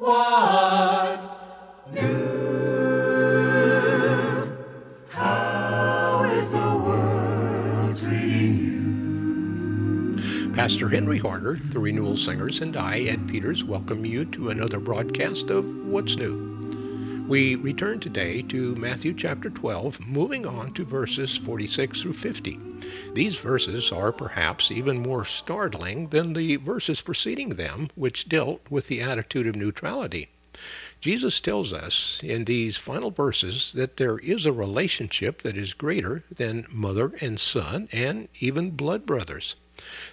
What's new? How is the world treating you? Pastor Henry Harder, the Renewal Singers, and I, Ed Peters, welcome you to another broadcast of What's New. We return today to Matthew chapter 12, moving on to verses 46 through 50. These verses are perhaps even more startling than the verses preceding them, which dealt with the attitude of neutrality. Jesus tells us in these final verses that there is a relationship that is greater than mother and son and even blood brothers.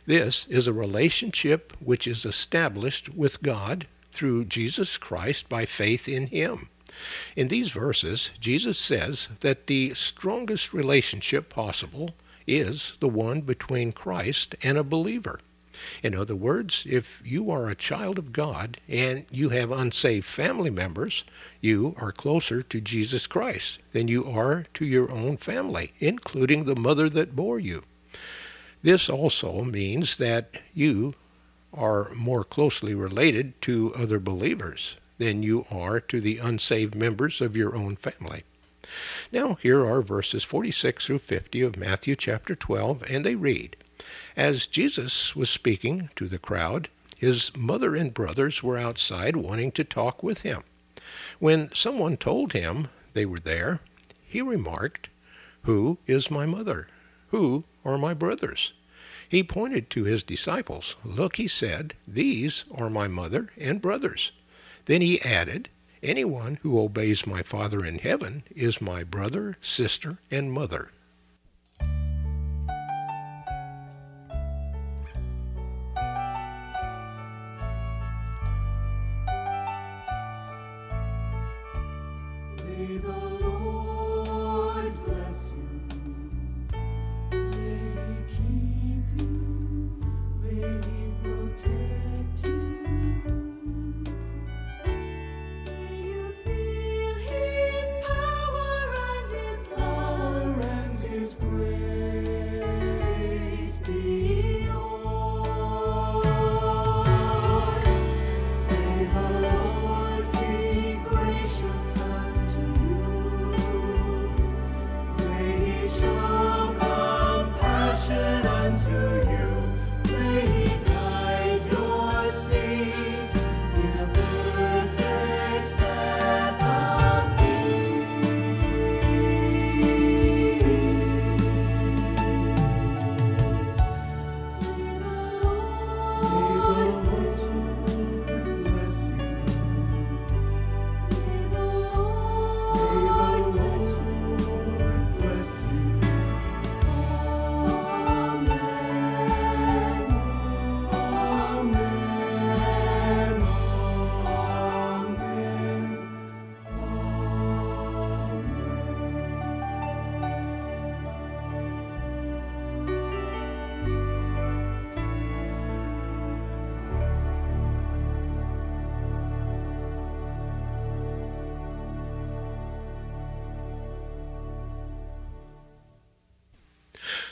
This is a relationship which is established with God through Jesus Christ by faith in Him. In these verses, Jesus says that the strongest relationship possible is the one between Christ and a believer. In other words, if you are a child of God and you have unsaved family members, you are closer to Jesus Christ than you are to your own family, including the mother that bore you. This also means that you are more closely related to other believers than you are to the unsaved members of your own family. Now, here are verses 46 through 50 of Matthew chapter 12, and they read As Jesus was speaking to the crowd, his mother and brothers were outside wanting to talk with him. When someone told him they were there, he remarked, Who is my mother? Who are my brothers? He pointed to his disciples. Look, he said, These are my mother and brothers. Then he added, Anyone who obeys my Father in heaven is my brother, sister, and mother.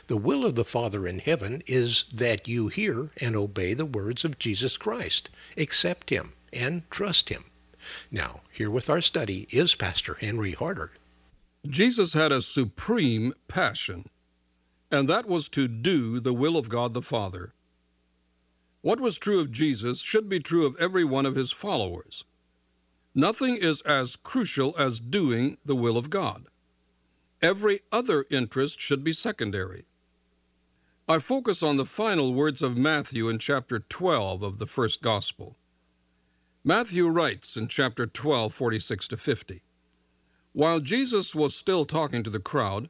The will of the Father in heaven is that you hear and obey the words of Jesus Christ, accept Him, and trust Him. Now, here with our study is Pastor Henry Harder. Jesus had a supreme passion, and that was to do the will of God the Father. What was true of Jesus should be true of every one of his followers. Nothing is as crucial as doing the will of God. Every other interest should be secondary. I focus on the final words of Matthew in chapter 12 of the first gospel. Matthew writes in chapter 12, 46 to 50. While Jesus was still talking to the crowd,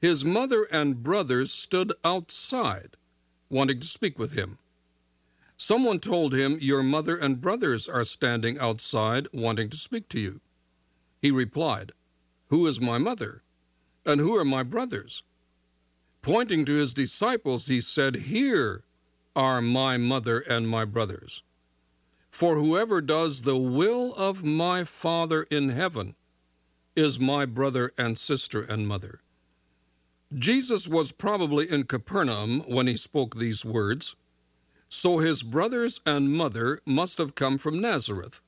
his mother and brothers stood outside, wanting to speak with him. Someone told him, Your mother and brothers are standing outside, wanting to speak to you. He replied, Who is my mother? And who are my brothers? Pointing to his disciples, he said, Here are my mother and my brothers. For whoever does the will of my Father in heaven is my brother and sister and mother. Jesus was probably in Capernaum when he spoke these words, so his brothers and mother must have come from Nazareth.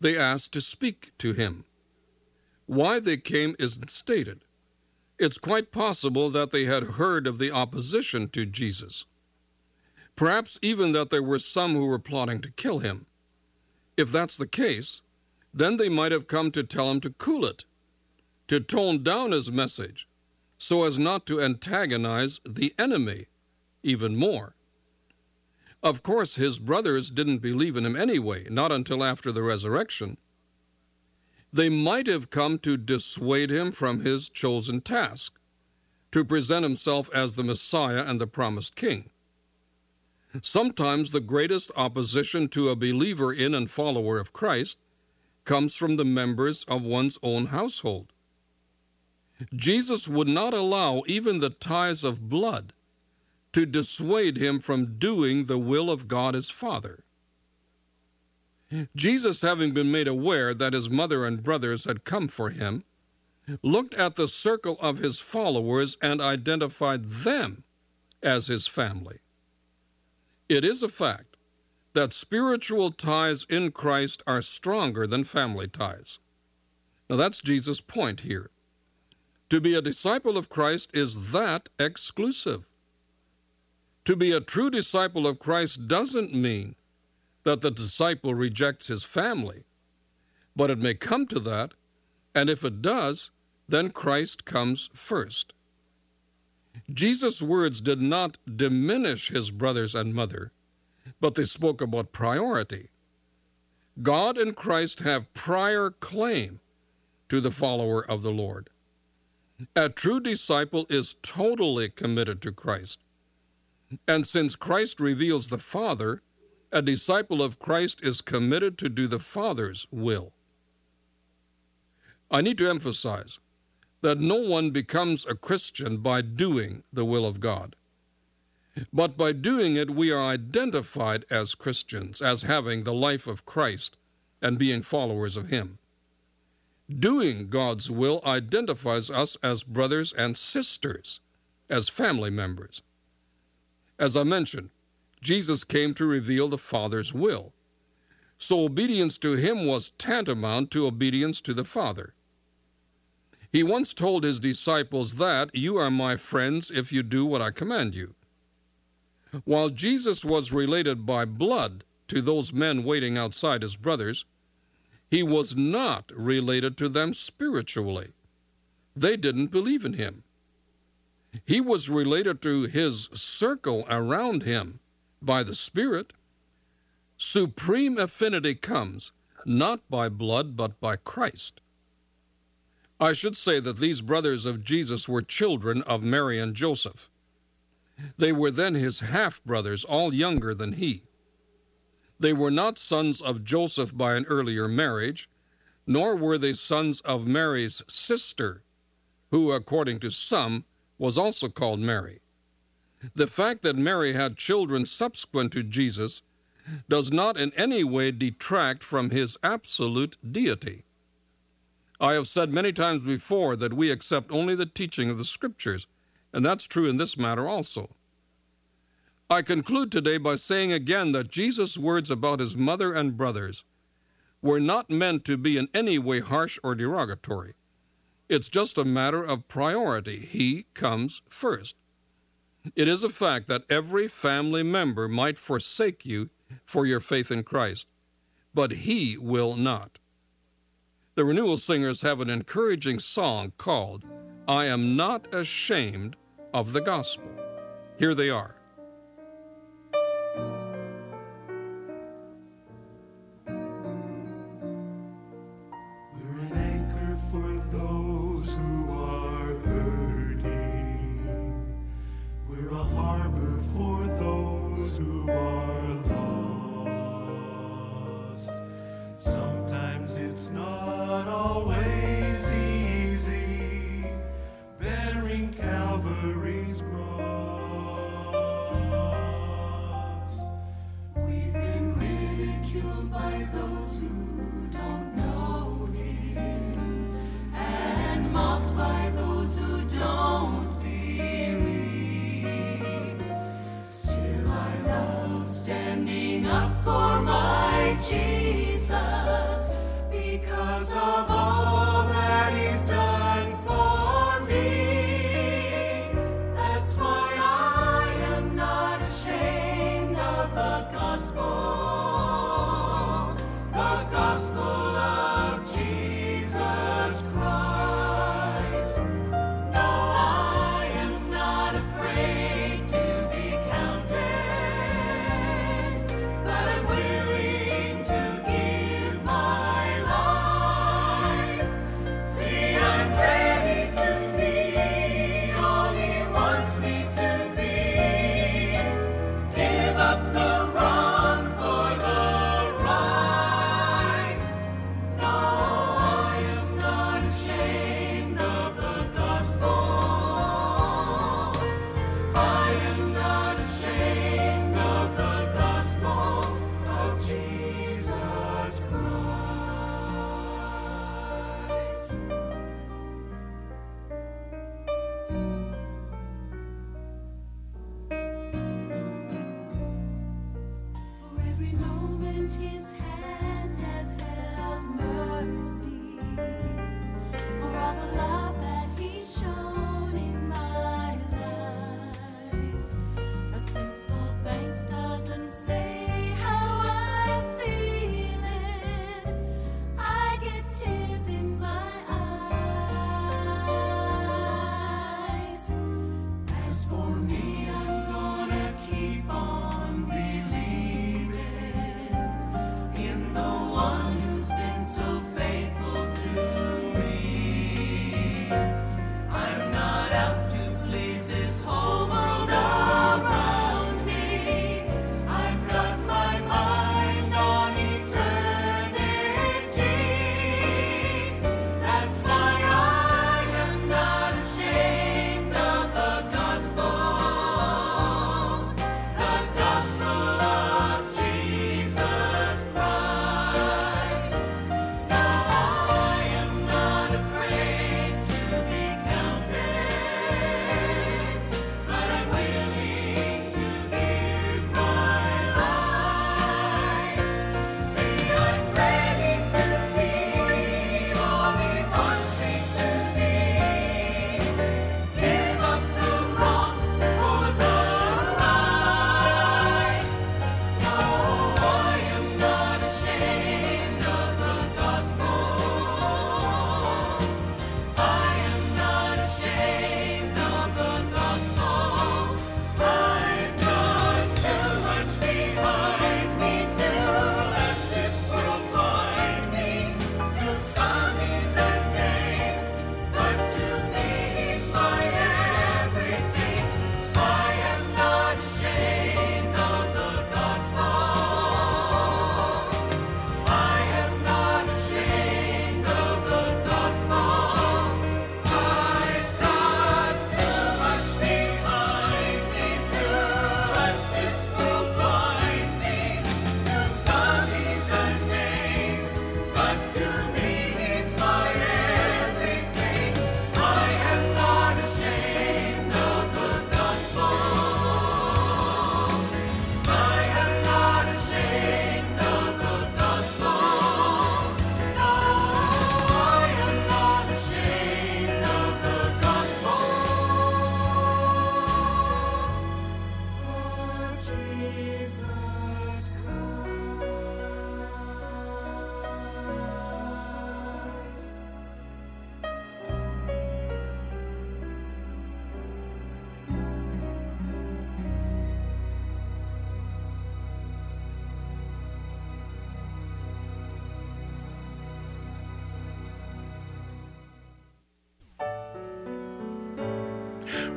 they asked to speak to him. Why they came isn't stated. It's quite possible that they had heard of the opposition to Jesus. Perhaps even that there were some who were plotting to kill him. If that's the case, then they might have come to tell him to cool it, to tone down his message, so as not to antagonize the enemy even more. Of course, his brothers didn't believe in him anyway, not until after the resurrection. They might have come to dissuade him from his chosen task, to present himself as the Messiah and the promised king. Sometimes the greatest opposition to a believer in and follower of Christ comes from the members of one's own household. Jesus would not allow even the ties of blood to dissuade him from doing the will of God his Father. Jesus, having been made aware that his mother and brothers had come for him, looked at the circle of his followers and identified them as his family. It is a fact that spiritual ties in Christ are stronger than family ties. Now, that's Jesus' point here. To be a disciple of Christ is that exclusive. To be a true disciple of Christ doesn't mean that the disciple rejects his family, but it may come to that, and if it does, then Christ comes first. Jesus' words did not diminish his brothers and mother, but they spoke about priority. God and Christ have prior claim to the follower of the Lord. A true disciple is totally committed to Christ. And since Christ reveals the Father, a disciple of Christ is committed to do the Father's will. I need to emphasize that no one becomes a Christian by doing the will of God. But by doing it, we are identified as Christians, as having the life of Christ and being followers of Him. Doing God's will identifies us as brothers and sisters, as family members. As I mentioned, Jesus came to reveal the Father's will. So obedience to him was tantamount to obedience to the Father. He once told his disciples that, You are my friends if you do what I command you. While Jesus was related by blood to those men waiting outside his brothers, he was not related to them spiritually. They didn't believe in him. He was related to his circle around him by the Spirit. Supreme affinity comes not by blood, but by Christ. I should say that these brothers of Jesus were children of Mary and Joseph. They were then his half brothers, all younger than he. They were not sons of Joseph by an earlier marriage, nor were they sons of Mary's sister, who, according to some, was also called Mary. The fact that Mary had children subsequent to Jesus does not in any way detract from his absolute deity. I have said many times before that we accept only the teaching of the Scriptures, and that's true in this matter also. I conclude today by saying again that Jesus' words about his mother and brothers were not meant to be in any way harsh or derogatory. It's just a matter of priority. He comes first. It is a fact that every family member might forsake you for your faith in Christ, but he will not. The Renewal Singers have an encouraging song called, I Am Not Ashamed of the Gospel. Here they are. 去